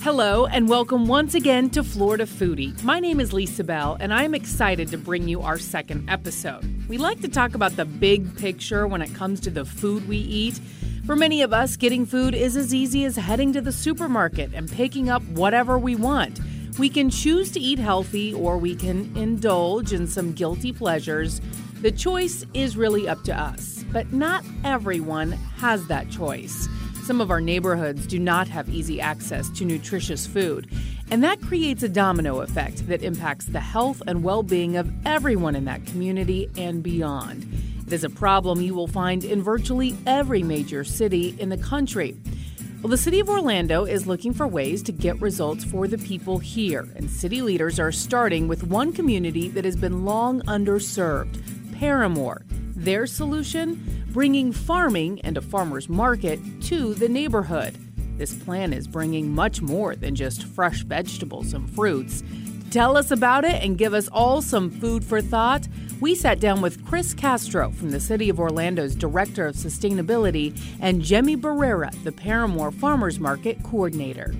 Hello, and welcome once again to Florida Foodie. My name is Lisa Bell, and I'm excited to bring you our second episode. We like to talk about the big picture when it comes to the food we eat. For many of us, getting food is as easy as heading to the supermarket and picking up whatever we want. We can choose to eat healthy or we can indulge in some guilty pleasures. The choice is really up to us, but not everyone has that choice. Some of our neighborhoods do not have easy access to nutritious food, and that creates a domino effect that impacts the health and well being of everyone in that community and beyond. It is a problem you will find in virtually every major city in the country. Well, the city of Orlando is looking for ways to get results for the people here, and city leaders are starting with one community that has been long underserved Parramore. Their solution? Bringing farming and a farmer's market to the neighborhood. This plan is bringing much more than just fresh vegetables and fruits. Tell us about it and give us all some food for thought, we sat down with Chris Castro from the City of Orlando's Director of Sustainability and Jemmy Barrera, the Parramore Farmers Market Coordinator.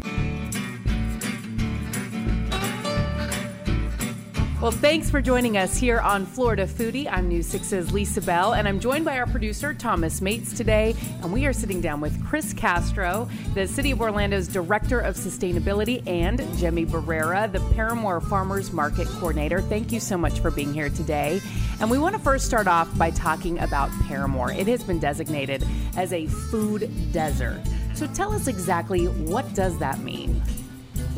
Well, thanks for joining us here on Florida Foodie. I'm News 6's Lisa Bell, and I'm joined by our producer, Thomas Mates, today. And we are sitting down with Chris Castro, the City of Orlando's Director of Sustainability, and Jemmy Barrera, the Parramore Farmers Market Coordinator. Thank you so much for being here today. And we want to first start off by talking about Parramore. It has been designated as a food desert. So tell us exactly what does that mean?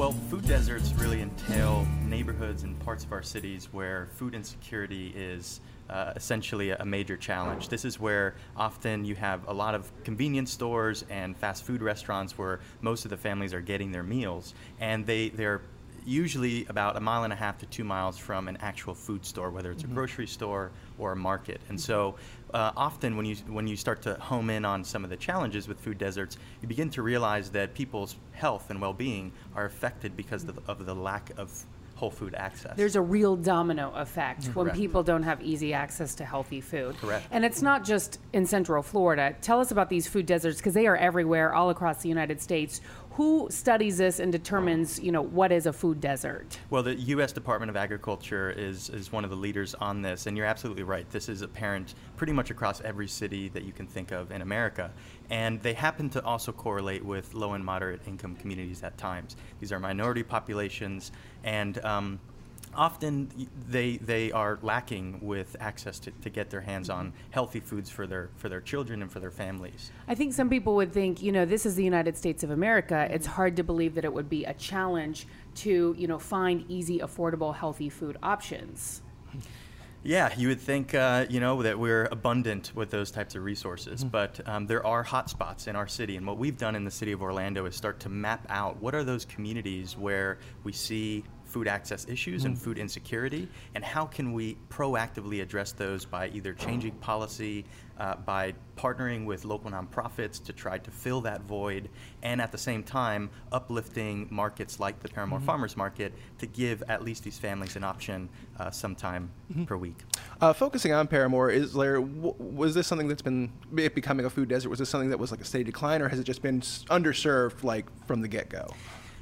Well, food deserts really entail neighborhoods and parts of our cities where food insecurity is uh, essentially a major challenge. This is where often you have a lot of convenience stores and fast food restaurants where most of the families are getting their meals, and they they're usually about a mile and a half to two miles from an actual food store, whether it's mm-hmm. a grocery store or a market. And so, uh, often when you when you start to home in on some of the challenges with food deserts, you begin to realize that people's health and well-being are affected because of, of the lack of whole food access. There's a real domino effect mm-hmm. when people don't have easy access to healthy food. Correct. And it's not just in Central Florida. Tell us about these food deserts because they are everywhere, all across the United States who studies this and determines, you know, what is a food desert? Well, the U.S. Department of Agriculture is, is one of the leaders on this, and you're absolutely right. This is apparent pretty much across every city that you can think of in America. And they happen to also correlate with low and moderate income communities at times. These are minority populations, and um, often they they are lacking with access to, to get their hands on healthy foods for their for their children and for their families. I think some people would think, you know, this is the United States of America. It's hard to believe that it would be a challenge to, you know, find easy, affordable, healthy food options. Yeah, you would think, uh, you know, that we're abundant with those types of resources, mm-hmm. but um, there are hotspots in our city, and what we've done in the city of Orlando is start to map out what are those communities where we see food access issues and mm. food insecurity, and how can we proactively address those by either changing policy, uh, by partnering with local nonprofits to try to fill that void, and at the same time uplifting markets like the Parramore mm-hmm. Farmers Market to give at least these families an option uh, sometime mm-hmm. per week. Uh, focusing on Parramore, is there w- was this something that's been becoming a food desert? Was this something that was like a steady decline, or has it just been underserved like from the get go?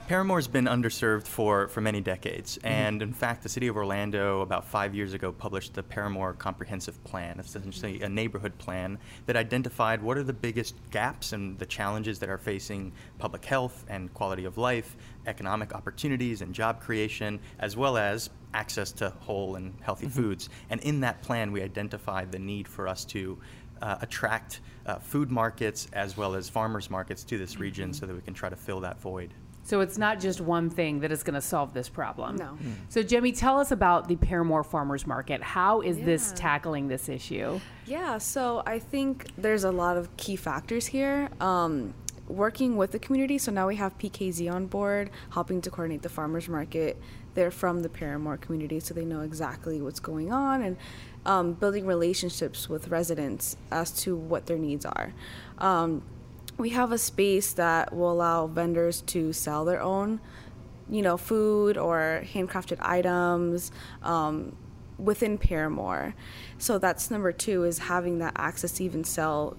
Parramore's been underserved for, for many decades. Mm-hmm. And in fact, the city of Orlando, about five years ago, published the Parramore Comprehensive Plan, essentially a neighborhood plan that identified what are the biggest gaps and the challenges that are facing public health and quality of life, economic opportunities and job creation, as well as access to whole and healthy mm-hmm. foods. And in that plan, we identified the need for us to uh, attract uh, food markets as well as farmers markets to this region mm-hmm. so that we can try to fill that void. So it's not just one thing that is going to solve this problem. No. Mm. So Jemmy, tell us about the Parramore Farmers Market. How is yeah. this tackling this issue? Yeah, so I think there's a lot of key factors here. Um, working with the community, so now we have PKZ on board, helping to coordinate the farmers market. They're from the Parramore community, so they know exactly what's going on and um, building relationships with residents as to what their needs are. Um, we have a space that will allow vendors to sell their own, you know, food or handcrafted items um, within Parramore. So that's number two is having that access to even sell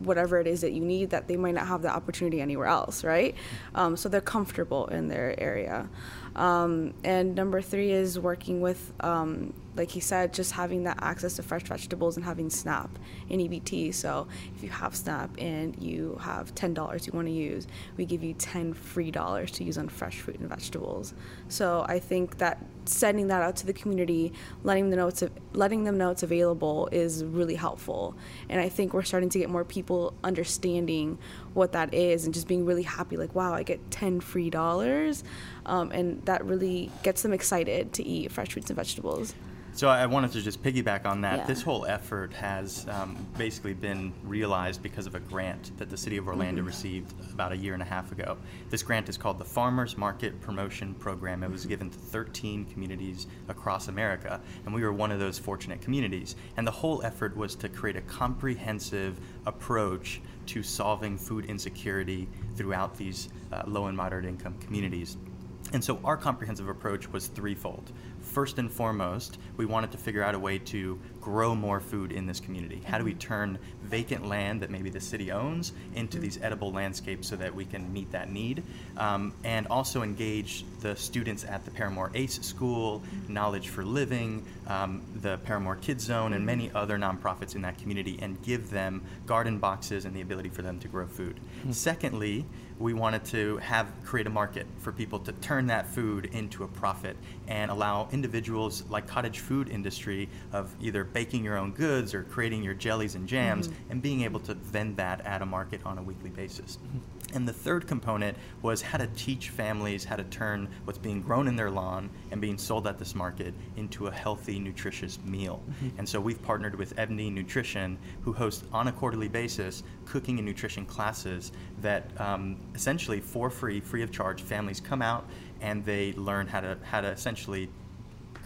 whatever it is that you need that they might not have the opportunity anywhere else, right? Um, so they're comfortable in their area. Um, and number three is working with, um, like he said, just having that access to fresh vegetables and having SNAP and EBT. So if you have SNAP and you have ten dollars you want to use, we give you ten free dollars to use on fresh fruit and vegetables. So I think that sending that out to the community, letting them know it's letting them know it's available is really helpful. And I think we're starting to get more people understanding what that is and just being really happy, like wow, I get ten free dollars, um, and that really gets them excited to eat fresh fruits and vegetables. So I wanted to just piggyback on that. Yeah. This whole effort has um, basically been realized because of a grant that the City of Orlando Mm-hmm. received about a year and a half ago. This grant is called the Farmers Market Promotion Program. It was Mm-hmm. given to 13 communities across America, and we were one of those fortunate communities. And the whole effort was to create a comprehensive approach to solving food insecurity throughout these uh, low and moderate income communities. And so our comprehensive approach was threefold. First and foremost, we wanted to figure out a way to grow more food in this community. How do we turn vacant land that maybe the city owns into these edible landscapes so that we can meet that need? Um, and also engage the students at the Parramore ACE School, Knowledge for Living, um, the Parramore Kids Zone, and many other nonprofits in that community and give them garden boxes and the ability for them to grow food. Secondly, we wanted to have create a market for people to turn that food into a profit and allow individuals like cottage food industry of either baking your own goods or creating your jellies and jams mm-hmm. and being able to vend that at a market on a weekly basis. Mm-hmm. And the third component was how to teach families how to turn what's being grown in their lawn and being sold at this market into a healthy, nutritious meal. And so we've partnered with Ebony Nutrition, who hosts on a quarterly basis cooking and nutrition classes that um, essentially for free, free of charge, families come out and they learn how to how to essentially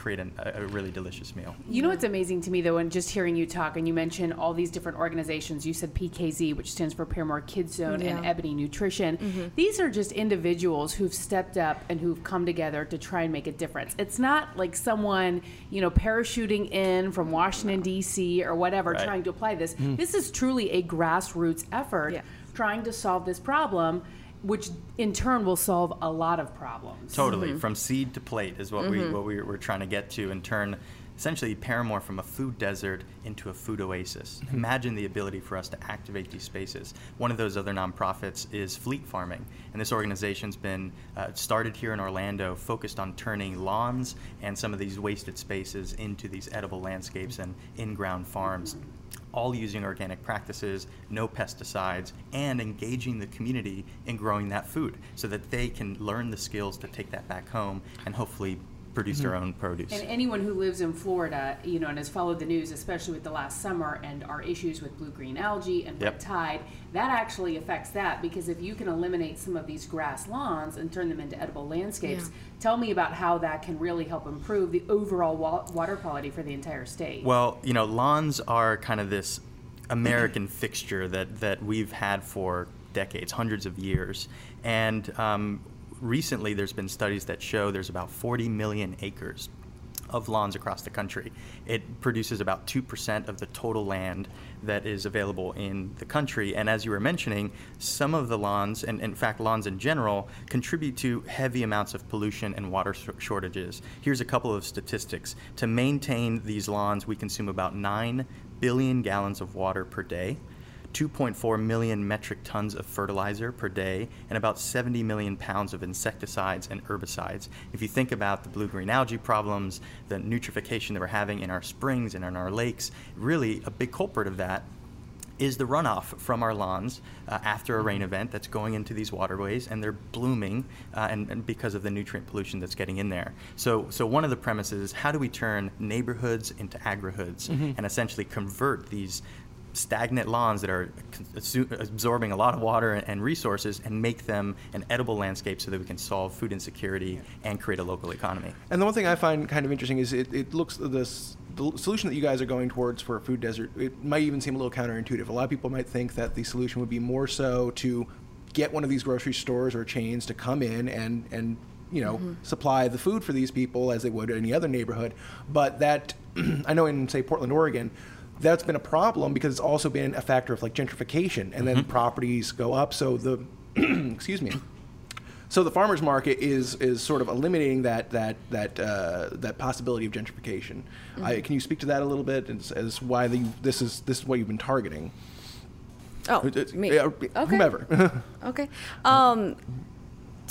create an, a, a really delicious meal. You know what's amazing to me though, and just hearing you talk, and you mentioned all these different organizations. You said PKZ, which stands for Parramore Kids Zone, and Ebony Nutrition. Mm-hmm. These are just individuals who've stepped up and who've come together to try and make a difference. It's not like someone, you know, parachuting in from Washington D.C. or whatever, Right. trying to apply this. Mm. This is truly a grassroots effort Yeah. trying to solve this problem. Which in turn will solve a lot of problems. Totally, mm-hmm. from seed to plate is what we mm-hmm. what we, we're trying to get to, and turn essentially Parramore from a food desert into a food oasis. Imagine the ability for us to activate these spaces. One of those other nonprofits is Fleet Farming, and this organization's been uh, started here in Orlando, focused on turning lawns and some of these wasted spaces into these edible landscapes and in-ground farms all using organic practices, no pesticides, and engaging the community in growing that food so that they can learn the skills to take that back home and hopefully produce their own produce. And anyone who lives in Florida, you know, and has followed the news, especially with the last summer and our issues with blue green algae and red tide, that actually affects that because if you can eliminate some of these grass lawns and turn them into edible landscapes, Yeah. tell me about how that can really help improve the overall wa- water quality for the entire state. Well, you know, lawns are kind of this American fixture that, that we've had for decades, hundreds of years. And um, recently, there's been studies that show there's about 40 million acres of lawns across the country. It produces about 2% of the total land that is available in the country. And as you were mentioning, some of the lawns, and in fact, lawns in general, contribute to heavy amounts of pollution and water shortages. Here's a couple of statistics. To maintain these lawns, we consume about 9 billion gallons of water per day. 2.4 million metric tons of fertilizer per day, and about 70 million pounds of insecticides and herbicides. If you think about the blue green algae problems, the eutrophication that we're having in our springs and in our lakes, really a big culprit of that is the runoff from our lawns uh, after a rain event that's going into these waterways and they're blooming uh, and, and because of the nutrient pollution that's getting in there. So, so one of the premises is how do we turn neighborhoods into agrihoods and essentially convert these stagnant lawns that are absorbing a lot of water and resources and make them an edible landscape so that we can solve food insecurity and create a local economy. And the one thing I find kind of interesting is it, it looks this the solution that you guys are going towards for a food desert. It might even seem a little counterintuitive. A lot of people might think that the solution would be more so to get one of these grocery stores or chains to come in and and you know mm-hmm. supply the food for these people as they would any other neighborhood. But that I know in say Portland, Oregon. That's been a problem because it's also been a factor of like gentrification, and then properties go up. So the excuse me. So the farmers market is is sort of eliminating that that that uh, that possibility of gentrification. I, can you speak to that a little bit as, as why the, this is this is what you've been targeting? Oh, Uh, me. yeah, Okay. Whomever. Okay. Um,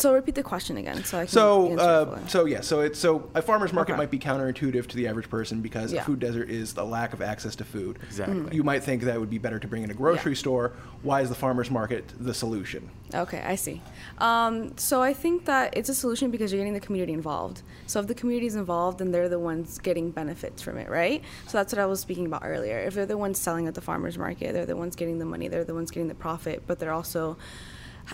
so repeat the question again, so I can. So, answer uh, fully. so yeah, so it's so a farmer's market Okay. might be counterintuitive to the average person because Yeah. a food desert is the lack of access to food. Exactly. Mhm. You might think that it would be better to bring in a grocery Yeah. store. Why is the farmer's market the solution? Okay, I see. Um, so I think that it's a solution because you're getting the community involved. So if the community is involved, then they're the ones getting benefits from it, right? So that's what I was speaking about earlier. If they're the ones selling at the farmers market, they're the ones getting the money, they're the ones getting the profit, but they're also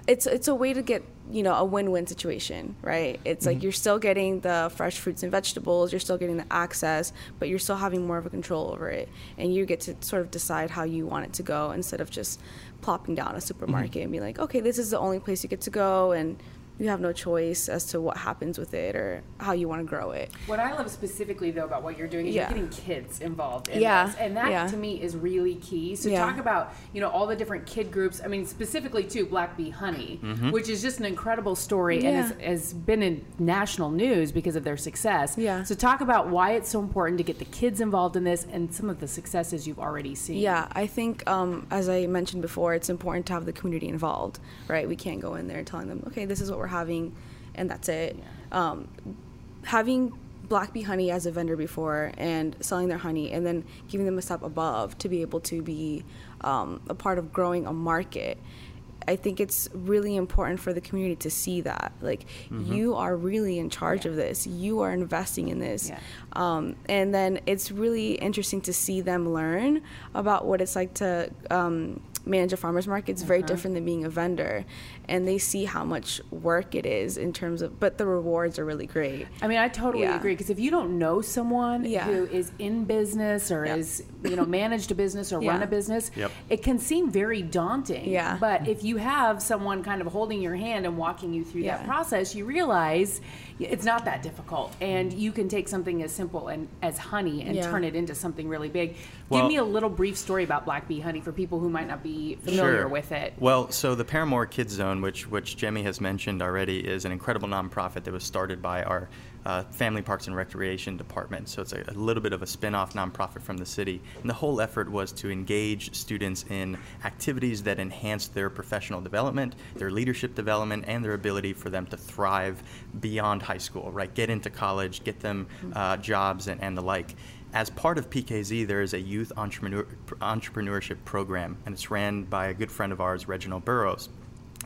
it's it's a way to get you know a win-win situation right? It's like mm-hmm. you're still getting the fresh fruits and vegetables you're still getting the access but you're still having more of a control over it. And you get to sort of decide how you want it to go instead of just plopping down a mm-hmm. supermarket and be like okay this is the only place you get to go and you have no choice as to what happens with it or how you want to grow it What I love specifically though about what you're doing is Yeah. you're getting kids involved in Yeah, this, and that yeah. to me is really key. So Yeah. talk about you know all the different kid groups. I mean specifically too Black Bee Honey, which is just an incredible story and has, has been in national news because of their success. Yeah. So talk about why it's so important to get the kids involved in this and some of the successes you've already seen. Yeah, I think um, as I mentioned before, it's important to have the community involved, right? We can't go in there telling them, okay, this is what we're having, and that's it. Um, having Black Bee Honey as a vendor before and selling their honey, and then giving them a step above to be able to be um, a part of growing a market. I think it's really important for the community to see that. Like, you are really in charge of this. You are investing in this. Yeah. Um, and then it's really interesting to see them learn about what it's like to um, manage a farmer's market. It's very different than being a vendor. And they see how much work it is in terms of, but the rewards are really great. I mean, I totally Yeah. agree because if you don't know someone Yeah. who is in business or Yeah. is, you know, managed a business or run a business, Yep. it can seem very daunting. Yeah. But if you have someone kind of holding your hand and walking you through that process, you realize it's not that difficult, and you can take something as simple and as honey and Yeah. turn it into something really big. Well- Give me a little brief story about Black Bee Honey for people who might not be familiar Sure. with it. Well, so the Parramore Kids Zone, which which Jemmy has mentioned already, is an incredible nonprofit that was started by our uh, Family Parks and Recreation Department. So it's a, a little bit of a spin-off nonprofit from the city, and the whole effort was to engage students in activities that enhanced their professional development, their leadership development, and their ability for them to thrive beyond high school. Right, get into college, get them uh, jobs, and, and the like. As part of PKZ, there is a youth entrepreneur, entrepreneurship program, and it's ran by a good friend of ours, Reginald Burrows.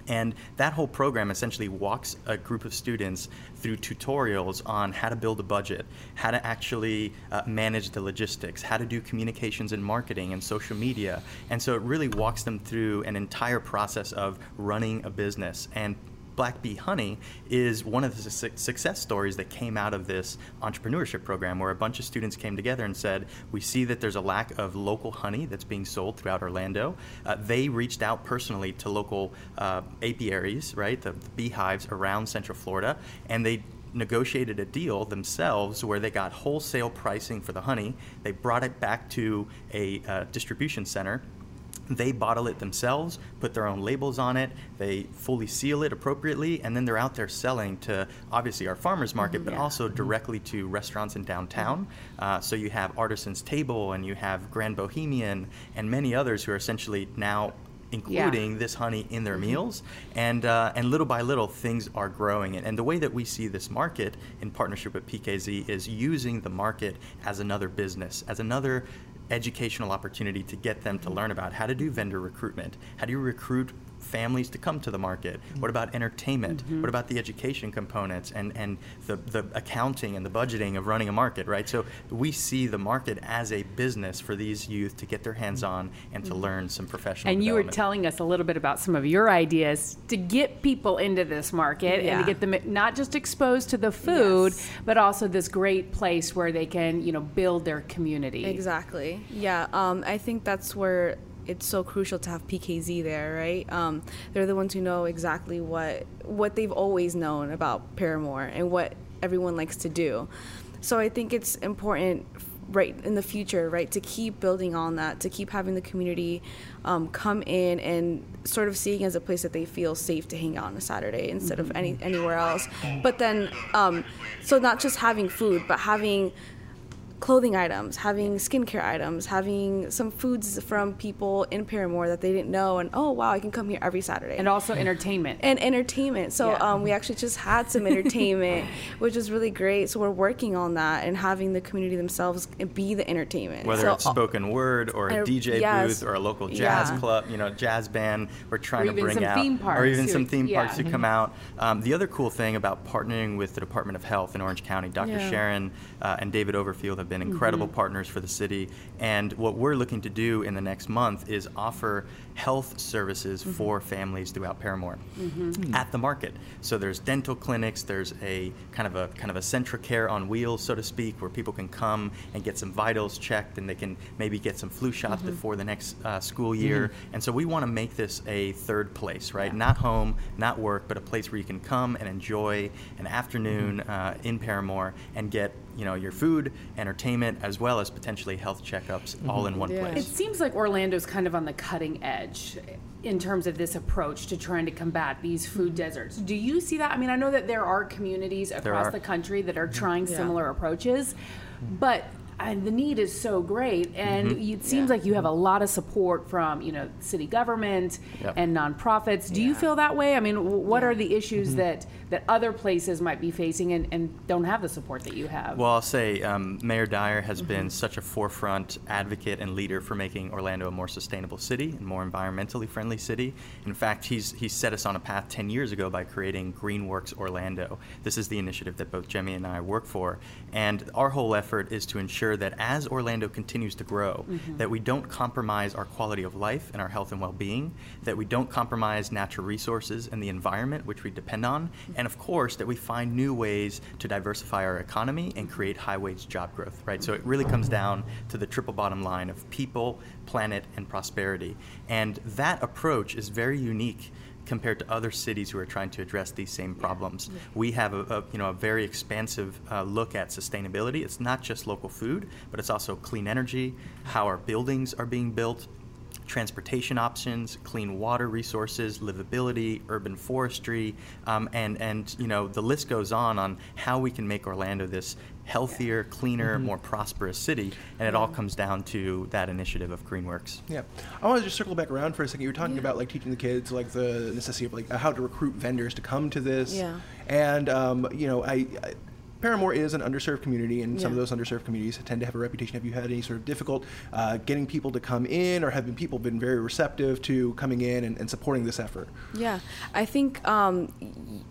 And that whole program essentially walks a group of students through tutorials on how to build a budget, how to actually uh, manage the logistics, how to do communications and marketing and social media. And so it really walks them through an entire process of running a business. And Black Bee Honey is one of the su- success stories that came out of this entrepreneurship program where a bunch of students came together and said, We see that there's a lack of local honey that's being sold throughout Orlando. Uh, they reached out personally to local uh, apiaries, right, the, the beehives around Central Florida, and they negotiated a deal themselves where they got wholesale pricing for the honey. They brought it back to a uh, distribution center they bottle it themselves, put their own labels on it, they fully seal it appropriately, and then they're out there selling to obviously our farmers market, but Yeah. also directly to restaurants in downtown. Uh, so you have Artisan's Table and you have Grand Bohemian and many others who are essentially now including this honey in their meals. And uh, and little by little things are growing. And, and the way that we see this market in partnership with PKZ is using the market as another business as another educational opportunity to get them to learn about how to do vendor recruitment how do you recruit families to come to the market mm-hmm. what about entertainment mm-hmm. what about the education components and and the, the accounting and the budgeting of running a market right so we see the market as a business for these youth to get their hands on and to mm-hmm. learn some professional And you were telling us a little bit about some of your ideas to get people into this market and to get them not just exposed to the food, Yes. but also this great place where they can, you know, build their community. Exactly. Yeah. Um, I think that's where it's so crucial to have PKZ there, right? Um, they're the ones who know exactly what what they've always known about Parramore and what everyone likes to do. So I think it's important right in the future, right, to keep building on that, to keep having the community um, come in and sort of seeing as a place that they feel safe to hang out on a Saturday instead of any anywhere else. But then, um, so not just having food, but having clothing items, having skincare items, having some foods from people in Parramore that they didn't know, and oh wow, I can come here every Saturday. And also entertainment. and entertainment. So Yeah. um, we actually just had some entertainment, which is really great. So we're working on that and having the community themselves be the entertainment. Whether so, it's spoken word or a DJ yes. booth or a local jazz Yeah. club, you know, jazz band, we're trying Or to bring out, or even who- some theme yeah. parks who come out. Um, the other cool thing about partnering with the Department of Health in Orange County, Dr. Yeah. Sharon uh, and David Overfield have been incredible Mm-hmm. partners for the city. And what we're looking to do in the next month is offer health services Mm-hmm. for families throughout Parramore at the market. So there's dental clinics, there's a kind of a kind of a central care on wheels, so to speak, where people can come and get some vitals checked, and they can maybe get some flu shots before the next uh, school year. And so we want to make this a third place, right? Yeah. Not home, not work, but a place where you can come and enjoy an afternoon uh, in Parramore and get you know your food, entertainment, as well as potentially health checkups all in one Yeah. It seems like Orlando's kind of on the cutting edge in terms of this approach to trying to combat these food deserts. Do you see that? I mean, I know that there are communities across are. the country that are trying Yeah. similar approaches, but uh, the need is so great, and Mm-hmm. it seems like you have a lot of support from you know city government Yep. and nonprofits. Do you feel that way? I mean, w- what are the issues Mm-hmm. that that other places might be facing and, and don't have the support that you have? Well, I'll say um, Mayor Dyer has been such a forefront advocate and leader for making Orlando a more sustainable city and more environmentally friendly city. In fact, he's he's set us on a path 10 years ago by creating GreenWorks Orlando. This is the initiative that both Jemmy and I work for, and our whole effort is to ensure that as Orlando continues to grow, that we don't compromise our quality of life and our health and well-being, that we don't compromise natural resources and the environment which we depend on, and of course that we find new ways to diversify our economy and create high-wage job growth, right? So it really comes down to the triple bottom line of people, planet, and prosperity. And that approach is very unique compared to other cities who are trying to address these same problems. We have a, a you know a very expansive uh, look at sustainability. It's not just local food, but it's also clean energy, how our buildings are being built, transportation options, clean water resources, livability, urban forestry, um, and and you know the list goes on on how we can make Orlando this healthier, cleaner, more prosperous city, and it all comes down to that initiative of GreenWorks. Yeah, I want to just circle back around for a second. You were talking Yeah. about like teaching the kids like the necessity of like how to recruit vendors to come to this. Yeah. And um, you know, I, I Parramore is an underserved community, and some of those underserved communities tend to have a reputation. Have you had any sort of difficult uh, getting people to come in, or have been people been very receptive to coming in and, and supporting this effort? Yeah, I think um,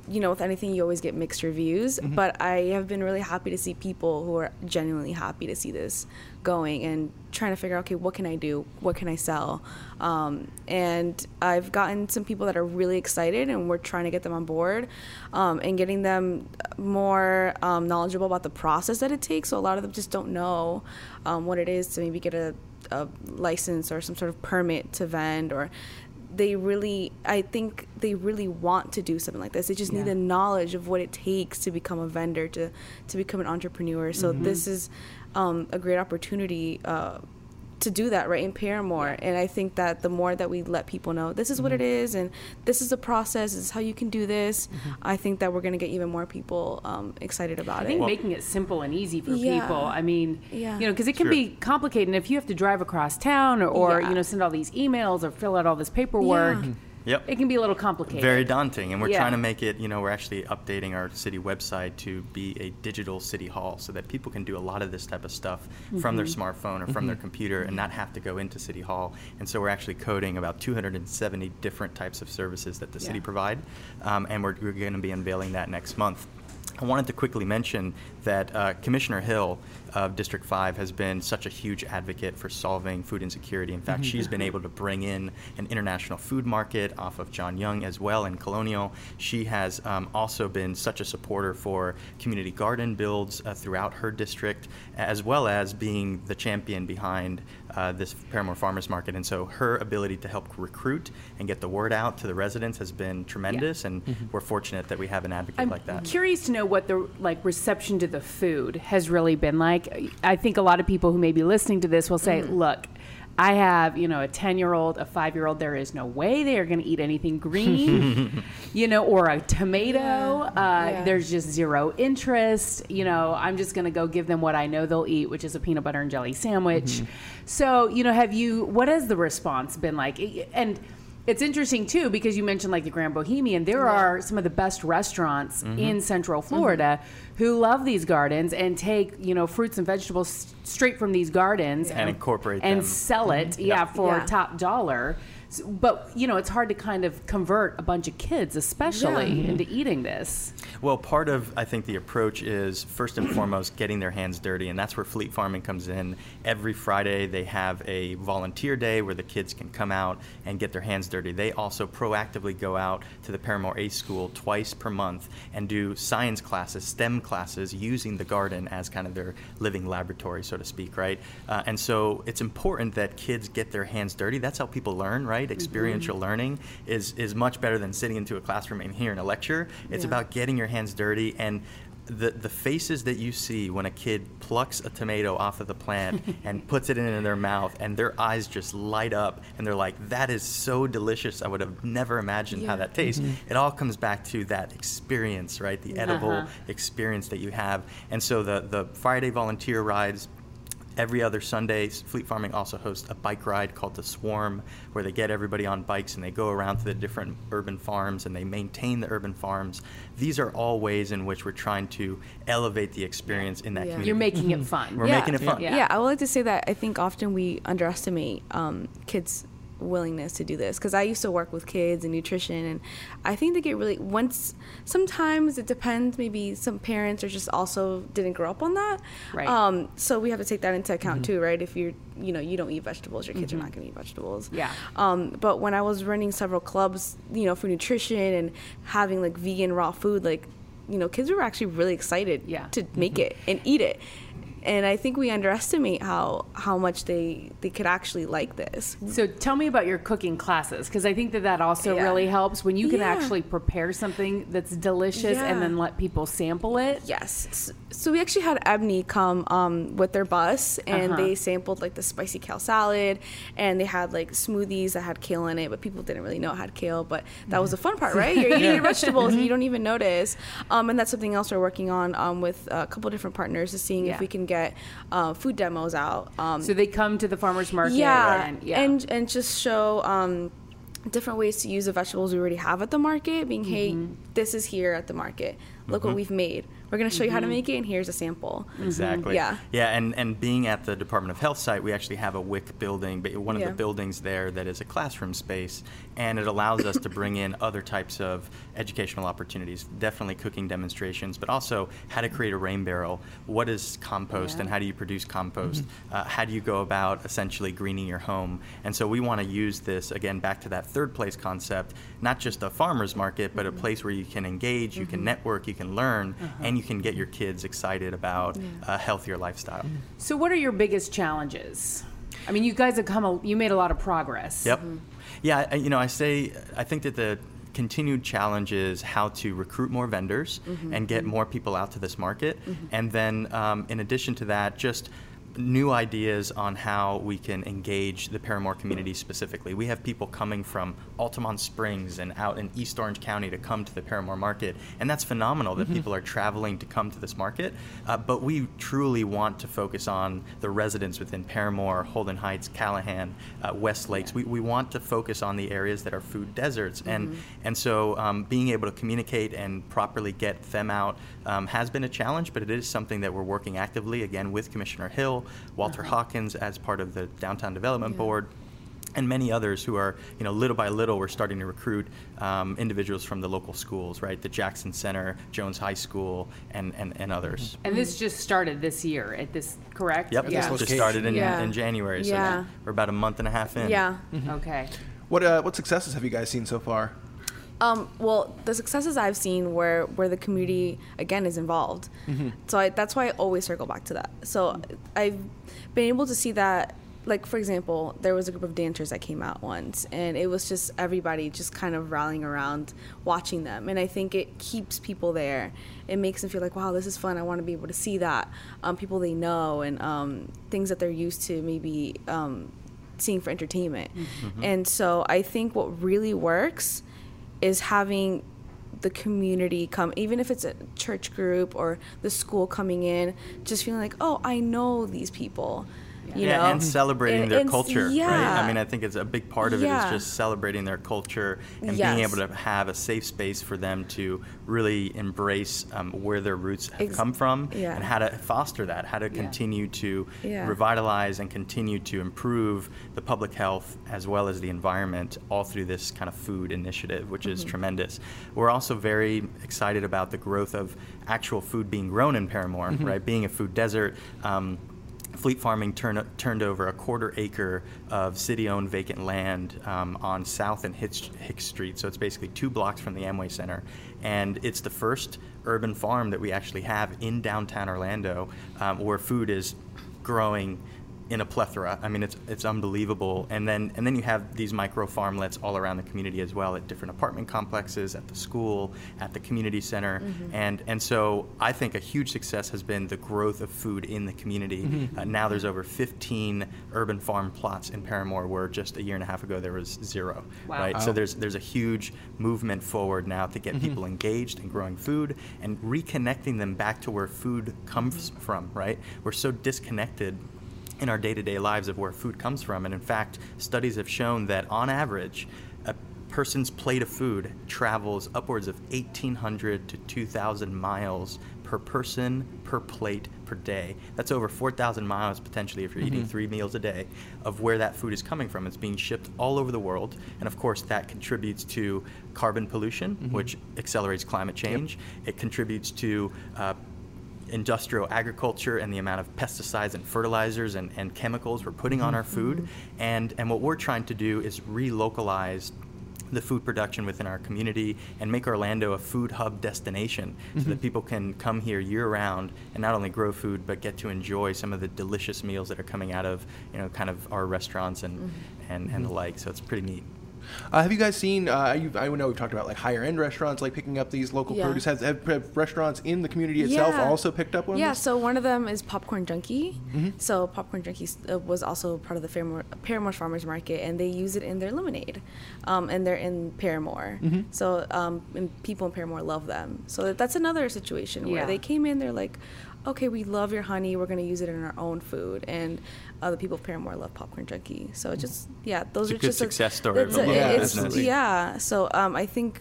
you know with anything you always get mixed reviews, but I have been really happy to see people who are genuinely happy to see this going and trying to figure out okay what can I do, what can I sell, um, and I've gotten some people that are really excited and we're trying to get them on board um, and getting them more um, knowledgeable about the process that it takes. So a lot of them just don't know um, what it is to maybe get a, a license or some sort of permit to vend or they really i think they really want to do something like this. They just need the knowledge of what it takes to become a vendor to to become an entrepreneur. So this is um, a great opportunity uh, to do that right in parramore and i think that the more that we let people know this is what it is and this is the process this is how you can do this i think that we're going to get even more people um, excited about I it i think Well- making it simple and easy for Yeah. people. I mean, Yeah. you know, because it can Sure. be complicated. And if you have to drive across town or, or Yeah. you know, send all these emails or fill out all this paperwork, Yeah. Yep. it can be a little complicated. Very daunting, and we're Yeah. trying to make it. You know, we're actually updating our city website to be a digital city hall, so that people can do a lot of this type of stuff from their Mm-hmm. smartphone or from their computer, and not have to go into city hall. And so we're actually coding about 270 different types of services that the city provide, um, and we're, we're going to be unveiling that next month. I wanted to quickly mention that uh, Commissioner Hill of District 5 has been such a huge advocate for solving food insecurity. In fact, she's been able to bring in an international food market off of John Young as well in Colonial. She has um, also been such a supporter for community garden builds uh, throughout her district, as well as being the champion behind uh, this Parramore Farmers Market. And so her ability to help recruit and get the word out to the residents has been tremendous, and we're fortunate that we have an advocate I'm like that. curious to know what the like reception to the food has really been like. I think a lot of people who may be listening to this will say, Mm-hmm. "Look, I have, you know, a 10-year-old, a 5-year-old, there is no way they are going to eat anything green, you know, or a tomato. Uh, Yeah. There's just zero interest. You know, I'm just going to go give them what I know they'll eat, which is a peanut butter and jelly sandwich. So, you know, have you what has the response been like? And it's interesting too because you mentioned like the Grand Bohemian. There are some of the best restaurants mm-hmm. in Central Florida mm-hmm. who love these gardens and take you know fruits and vegetables straight from these gardens And incorporate and them. sell it, mm-hmm. yeah, for Yeah. top dollar. S- But you know, it's hard to kind of convert a bunch of kids, especially, Yeah. into eating this. Well, part of I think the approach is first and foremost getting their hands dirty, and that's where Fleet Farming comes in. Every Friday they have a volunteer day where the kids can come out and get their hands dirty. They also proactively go out to the Parramore A School twice per month and do science classes, STEM classes, using the garden as kind of their living laboratory, so to speak, right? Uh, and so it's important that kids get their hands dirty. That's how people learn, right? Experiential learning is is much better than sitting into a classroom and hearing a lecture. It's Yeah. about getting your hands dirty and the, the faces that you see when a kid plucks a tomato off of the plant and puts it in their mouth and their eyes just light up and they're like that is so delicious. I would have never imagined how that tastes. It all comes back to that experience right? The edible Uh-huh. experience that you have. And so the, the friday volunteer rides Every other Sunday, Fleet Farming also hosts a bike ride called the Swarm, where they get everybody on bikes and they go around to the different urban farms and they maintain the urban farms. These are all ways in which we're trying to elevate the experience in that Yeah. community. You're making it fun. We're making it fun. Yeah. Yeah. I would like to say that I think often we underestimate um, kids' willingness to do this because I used to work with kids and nutrition, and I think they get really once. Sometimes it depends. Maybe some parents are just also didn't grow up on that. Right. Um, so we have to take that into account too, right? If you're, you know, you don't eat vegetables, your kids are not going to eat vegetables. Yeah. Um, but when I was running several clubs, you know, for nutrition and having like vegan raw food, like, you know, kids were actually really excited Yeah. to make it and eat it. And I think we underestimate how how much they they could actually like this. So tell me about your cooking classes because I think that that also Yeah. really helps when you can Yeah. actually prepare something that's delicious and then let people sample it. Yes. So we actually had Ebony come um, with their bus, and Uh-huh. they sampled like the spicy kale salad, and they had like smoothies that had kale in it, but people didn't really know it had kale. But that was the fun part, right? You're eating your vegetables, and you don't even notice. Um, and that's something else we're working on um, with a couple different partners, is seeing Yeah. if we can get uh, food demos out. Um, So they come to the farmers market. yeah, and, yeah. and and just show um, different ways to use the vegetables we already have at the market. Being, hey, Mm-hmm. this is here at the market. Look what we've made. We're gonna show you how to mm-hmm. make it, and here's a sample. Mm-hmm. Exactly. Yeah. Yeah, and, and being at the Department of Health site, we actually have a WIC building, but one of Yeah. the buildings there that is a classroom space, and it allows us to bring in other types of educational opportunities, definitely cooking demonstrations, but also how to create a rain barrel. What is compost, Yeah. and how do you produce compost? Mm-hmm. Uh, how do you go about essentially greening your home? And so we want to use this again back to that third place concept, not just a farmers market, but a mm-hmm. place where you can engage, you can mm-hmm. network, you can learn, uh-huh. and you can get your kids excited about a healthier lifestyle. so what are your biggest challenges? I mean, you guys have come. A, you made a lot of progress. Yep. Yeah, I, you know, I say I think that the continued challenge is how to recruit more vendors mm-hmm. and get mm-hmm. more people out to this market, mm-hmm. and then um, in addition to that, just new ideas on how we can engage the Parramore community specifically. We have people coming from Altamonte Springs and out in East Orange County to come to the Parramore market, and that's phenomenal that people are traveling to come to this market. Uh, but we truly want to focus on the residents within Parramore, Holden Heights, Callahan, uh, West Lakes. We, we want to focus on the areas that are food deserts, and and so um, being able to communicate and properly get them out um, has been a challenge, but it is something that we're working actively again with Commissioner Hill, Walter Hawkins as part of the Downtown Development Yeah. Board and many others who are, you know, little by little, we're starting to recruit um, individuals from the local schools, right? The Jackson Center, Jones High School, and, and, and others. And this just started this year. At this correct? Yep, Yeah. just started in, Yeah. in January, so Yeah. we're about a month and a half in. Yeah. Okay. What uh, what successes have you guys seen so far? Um, well, the successes I've seen where where the community again is involved, so I, that's why I always circle back to that. So I've been able to see that like for example, there was a group of dancers that came out once, and it was just everybody just kind of rallying around, watching them, and I think it keeps people there. It makes them feel like, wow, this is fun. I want to be able to see that um, people they know and um, things that they're used to maybe um, seeing for entertainment. Mm-hmm. And so I think what really works is having the community come even if it's a church group or the school coming in just feeling like oh i know these people you yeah, know and celebrating And- their and s- culture, right? I mean, I think it's a big part of it Yeah. is just celebrating their culture and Yes. being able to have a safe space for them to really embrace um, where their roots have Ex- come from yeah. and how to foster that, how to continue to Yeah. revitalize and continue to improve the public health as well as the environment all through this kind of food initiative, which is Mm-hmm. tremendous. We're also very excited about the growth of actual food being grown in Parramore, right? Being a food desert. Um, Fleet Farming turn, turned over a quarter acre of city-owned vacant land um, on South and Hicks, Hicks Street. So it's basically two blocks from the Amway Center, and it's the first urban farm that we actually have in downtown Orlando, um, where food is growing in a plethora. I mean, it's it's unbelievable. And then and then you have these micro farmlets all around the community as well, at different apartment complexes, at the school, at the community center, mm-hmm. and and so I think a huge success has been the growth of food in the community. Mm-hmm. Uh, now there's over 15 urban farm plots in Parramore, where just a year and a half ago there was zero. Wow. Right. So there's there's a huge movement forward now to get mm-hmm. people engaged in growing food and reconnecting them back to where food comes from. Right. We're so disconnected in our day-to-day lives of where food comes from. And in fact studies have shown that on average a person's plate of food travels upwards of 1800 to 2000 miles per person per plate per day. That's over 4000 miles potentially if you're eating three meals a day of where that food is coming from. It's being shipped all over the world. And of course that contributes to carbon pollution which accelerates climate change. It contributes to uh, industrial agriculture and the amount of pesticides and fertilizers and, and chemicals we're putting on our mm-hmm. food. And, and what we're trying to do is relocalize the food production within our community and make Orlando a food hub destination so that mm-hmm. people can come here year round and not only grow food but get to enjoy some of the delicious meals that are coming out of you know kind of our restaurants and, mm-hmm. and, and the like. So it's pretty neat. Uh, have you guys seen? Uh, you, I know we've talked about like higher end restaurants, like picking up these local Yeah. produce. Have, have, have restaurants in the community itself Yeah. also picked up one? Yeah, of these? so one of them is Popcorn Junkie. Mm-hmm. So Popcorn Junkie uh, was also part of the Parramore, Parramore Farmers Market, and they use it in their lemonade, um, and they're in Parramore. Mm-hmm. So um, and people in Parramore love them. So that's another situation where Yeah. they came in, they're like, okay, we love your honey, we're gonna use it in our own food, and uh, the people of Parramore love Popcorn Junkie. So it just yeah, those It's a are good just success story it's a a- local it's- Yeah, so um, I think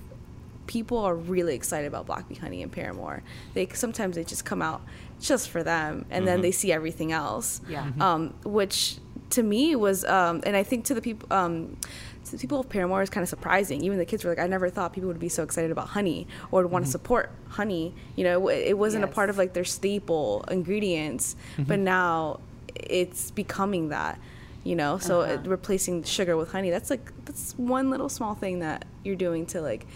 people are really excited about Black Bee Honey and Parramore. They sometimes they just come out just for them, and then they see everything else. Yeah. Um, which to me was, um, and I think to the people. Um, to the people of Parramore is kind of surprising. Even the kids were like, "I never thought people would be so excited about honey or would want to support honey." You know, it, it wasn't a part of like their staple ingredients, but now it's becoming that. You know, so Uh-huh. replacing sugar with honey, that's like that's one little small thing that you're doing to like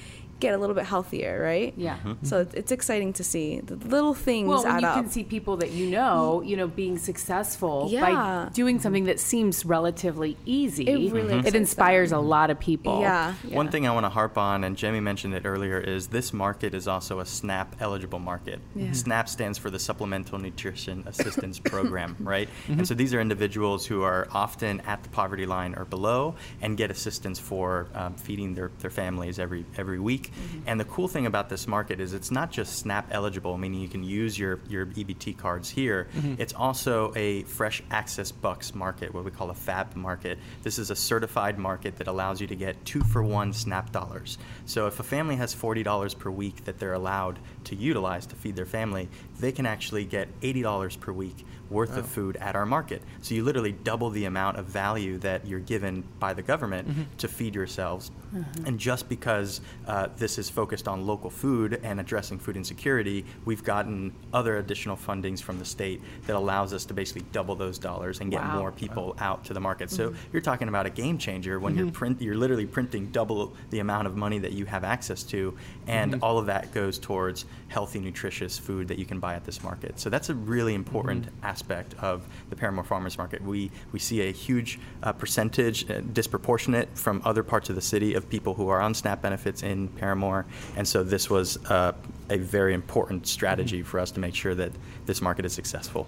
get a little bit healthier, right? Yeah. Mm-hmm. So it's, it's exciting to see the little things Well, when add you up. can see people that you know, you know, being successful Yeah. by doing something that seems relatively easy, It really mm-hmm. it inspires them. a lot of people. Yeah. One thing I want to harp on, and Jamie mentioned it earlier, is this market is also a SNAP eligible market. Yeah. Mm-hmm. SNAP stands for the Supplemental Nutrition Assistance Program, right? And so these are individuals who are often at the poverty line or below and get assistance for um, feeding their, their families every every week. Mm-hmm. And the cool thing about this market is it's not just SNAP eligible, meaning you can use your, your EBT cards here. Mm-hmm. It's also a fresh access bucks market, what we call a FAB market. This is a certified market that allows you to get two for one SNAP dollars. So if a family has $40 per week that they're allowed to utilize to feed their family, they can actually get $80 per week worth of oh. food at our market. So you literally double the amount of value that you're given by the government mm-hmm. to feed yourselves. Mm-hmm. And just because uh, this is focused on local food and addressing food insecurity, we've gotten other additional fundings from the state that allows us to basically double those dollars and get Wow. more people oh. out to the market. So mm-hmm. you're talking about a game changer when you're print, you're literally printing double the amount of money that you have access to, and all of that goes towards healthy, nutritious food that you can buy at this market. So that's a really important aspect of the Parramore Farmers Market. We we see a huge uh, percentage, uh, disproportionate from other parts of the city, of people who are on SNAP benefits in Parramore, and so this was uh, a very important strategy for us to make sure that this market is successful.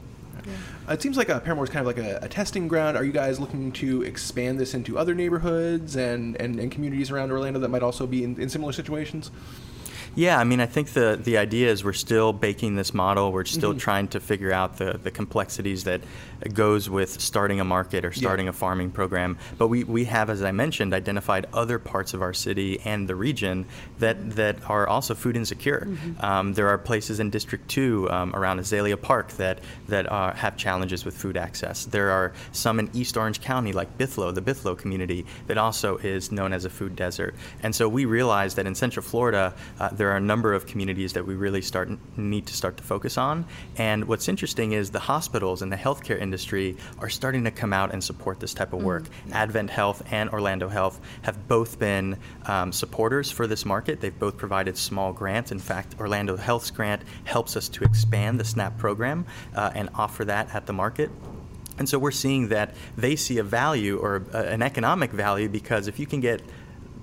It seems like uh, Parramore is kind of like a, a testing ground. Are you guys looking to expand this into other neighborhoods and, and, and communities around Orlando that might also be in, in similar situations? Yeah, I mean, I think the, the idea is we're still baking this model. We're still mm-hmm. trying to figure out the, the complexities that goes with starting a market or starting a farming program. But we, we have, as I mentioned, identified other parts of our city and the region that, that are also food insecure. Um, there are places in District 2 um, around Azalea Park that, that are, have challenges with food access. There are some in East Orange County, like Bithlo, the Bithlo community, that also is known as a food desert. And so we realized that in Central Florida, uh, there are a number of communities that we really start need to start to focus on. And what's interesting is the hospitals and the healthcare industry are starting to come out and support this type of work. Advent Health and Orlando Health have both been um, supporters for this market. They've both provided small grants. In fact, Orlando Health's grant helps us to expand the SNAP program uh, and offer that at the market. And so we're seeing that they see a value or a, an economic value because if you can get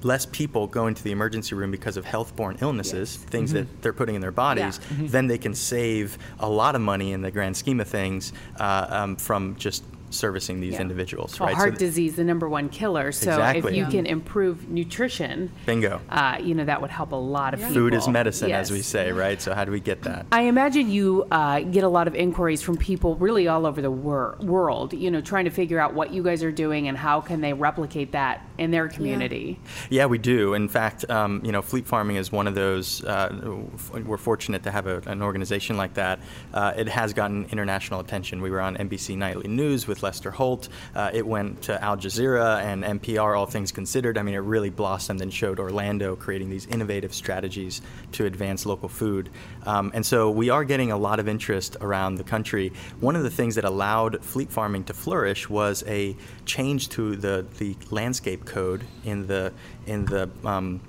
less people going to the emergency room because of health-borne illnesses, things that they're putting in their bodies, then they can save a lot of money in the grand scheme of things uh, um, from just servicing these Yeah. individuals. Well, right? heart th- disease, the number one killer. So Exactly. if you Yeah. can improve nutrition, Bingo. uh, you know that would help a lot of people. Food is medicine, as we say, right? So how do we get that? I imagine you uh, get a lot of inquiries from people really all over the wor- world, you know, trying to figure out what you guys are doing and how can they replicate that in their community. Yeah, we do. In fact, um, you know, fleet farming is one of those. Uh, we're fortunate to have a, an organization like that. Uh, it has gotten international attention. We were on NBC Nightly News with Lester Holt. Uh, it went to Al Jazeera and NPR. All things considered, I mean, it really blossomed and showed Orlando creating these innovative strategies to advance local food. Um, and so we are getting a lot of interest around the country. One of the things that allowed fleet farming to flourish was a change to the, the landscape code in the in the um,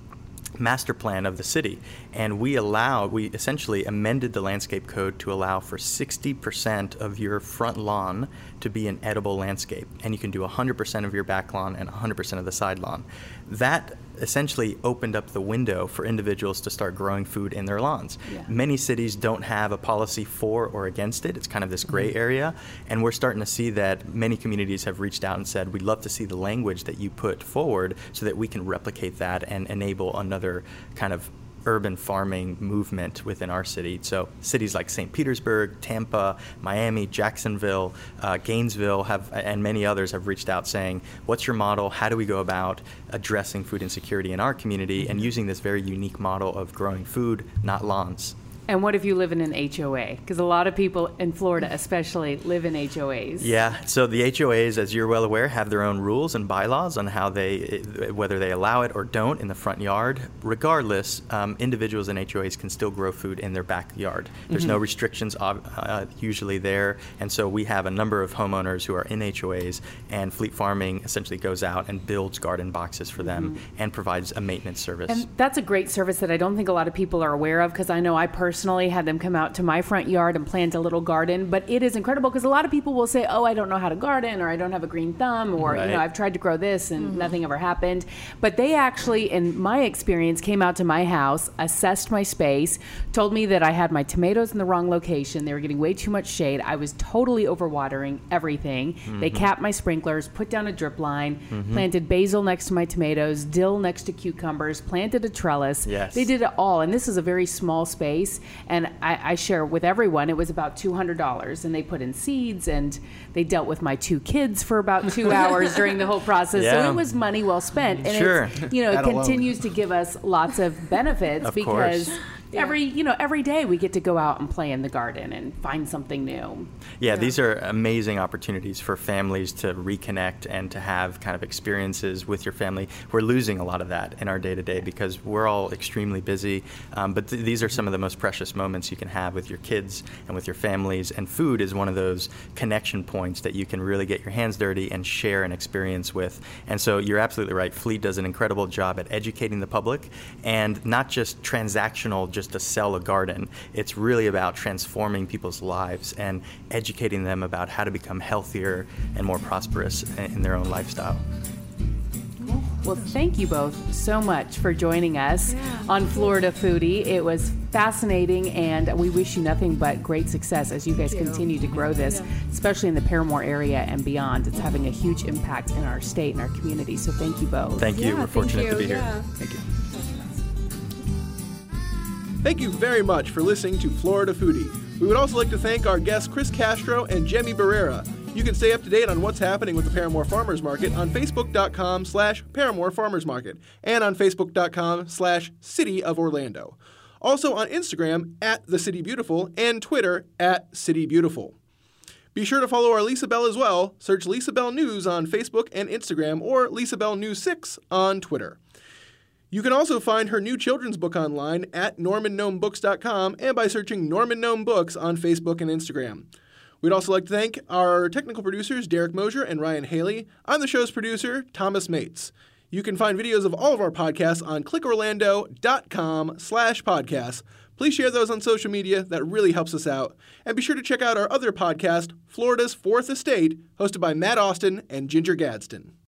master plan of the city, and we allowed we essentially amended the landscape code to allow for 60% of your front lawn to be an edible landscape, and you can do 100% of your back lawn and 100% of the side lawn. That essentially opened up the window for individuals to start growing food in their lawns. Yeah. Many cities don't have a policy for or against it. It's kind of this gray Mm-hmm. area, and we're starting to see that many communities have reached out and said, "We'd love to see the language that you put forward, so that we can replicate that and enable another kind of." Urban farming movement within our city. So, cities like St. Petersburg, Tampa, Miami, Jacksonville, uh, Gainesville have, and many others have reached out saying, What's your model? How do we go about addressing food insecurity in our community and using this very unique model of growing food, not lawns? And what if you live in an HOA? Because a lot of people in Florida, especially, live in HOAs. Yeah, so the HOAs, as you're well aware, have their own rules and bylaws on how they, whether they allow it or don't in the front yard. Regardless, um, individuals in HOAs can still grow food in their backyard. There's no restrictions uh, usually there, and so we have a number of homeowners who are in HOAs, and Fleet Farming essentially goes out and builds garden boxes for them and provides a maintenance service. And that's a great service that I don't think a lot of people are aware of because I know I personally had them come out to my front yard and plant a little garden. But it is incredible because a lot of people will say, "Oh, I don't know how to garden," or "I don't have a green thumb," or you know, "I've tried to grow this and nothing ever happened." But they actually, in my experience, came out to my house, assessed my space, told me that I had my tomatoes in the wrong location. They were getting way too much shade. I was totally overwatering everything. They Mm-hmm. capped my sprinklers, put down a drip line, planted basil next to my tomatoes, dill next to cucumbers, planted a trellis. Yes. They did it all, and this is a very small space. And I, I share with everyone. It was about two hundred dollars, and they put in seeds, and they dealt with my two kids for about two hours during the whole process. Yeah. So it was money well spent. And Sure. it's, you know, it That alone. continues to give us lots of benefits Of because course. Every you know every day we get to go out and play in the garden and find something new. Yeah, these are amazing opportunities for families to reconnect and to have kind of experiences with your family. We're losing a lot of that in our day to day because we're all extremely busy. Um, but th- these are some of the most precious moments you can have with your kids and with your families. And food is one of those connection points that you can really get your hands dirty and share an experience with. And so you're absolutely right. Fleet does an incredible job at educating the public and not just transactional, just to sell a garden. It's really about transforming people's lives and educating them about how to become healthier and more prosperous in their own lifestyle. Well, thank you both so much for joining us on Florida Foodie. It was fascinating, and we wish you nothing but great success as you guys continue to grow this, especially in the Parramore area and beyond. It's having a huge impact in our state and our community. So, thank you both. Thank you. Yeah, We're thank fortunate you. to be here. Yeah. Thank you. Thank you very much for listening to Florida Foodie. We would also like to thank our guests Chris Castro and Jemmy Barrera. You can stay up to date on what's happening with the Parramore Farmers Market on facebook.com slash Parramore Farmers Market and on facebook.com slash City of Orlando. Also on Instagram at The City Beautiful and Twitter at City Beautiful. Be sure to follow our Lisa Bell as well. Search Lisa Bell News on Facebook and Instagram or Lisa Bell News 6 on Twitter. You can also find her new children's book online at normangnomebooks.com and by searching Norman Gnome Books on Facebook and Instagram. We'd also like to thank our technical producers, Derek Mosier and Ryan Haley. I'm the show's producer, Thomas Mates. You can find videos of all of our podcasts on clickorlando.com slash podcasts. Please share those on social media. That really helps us out. And be sure to check out our other podcast, Florida's Fourth Estate, hosted by Matt Austin and Ginger Gadsden.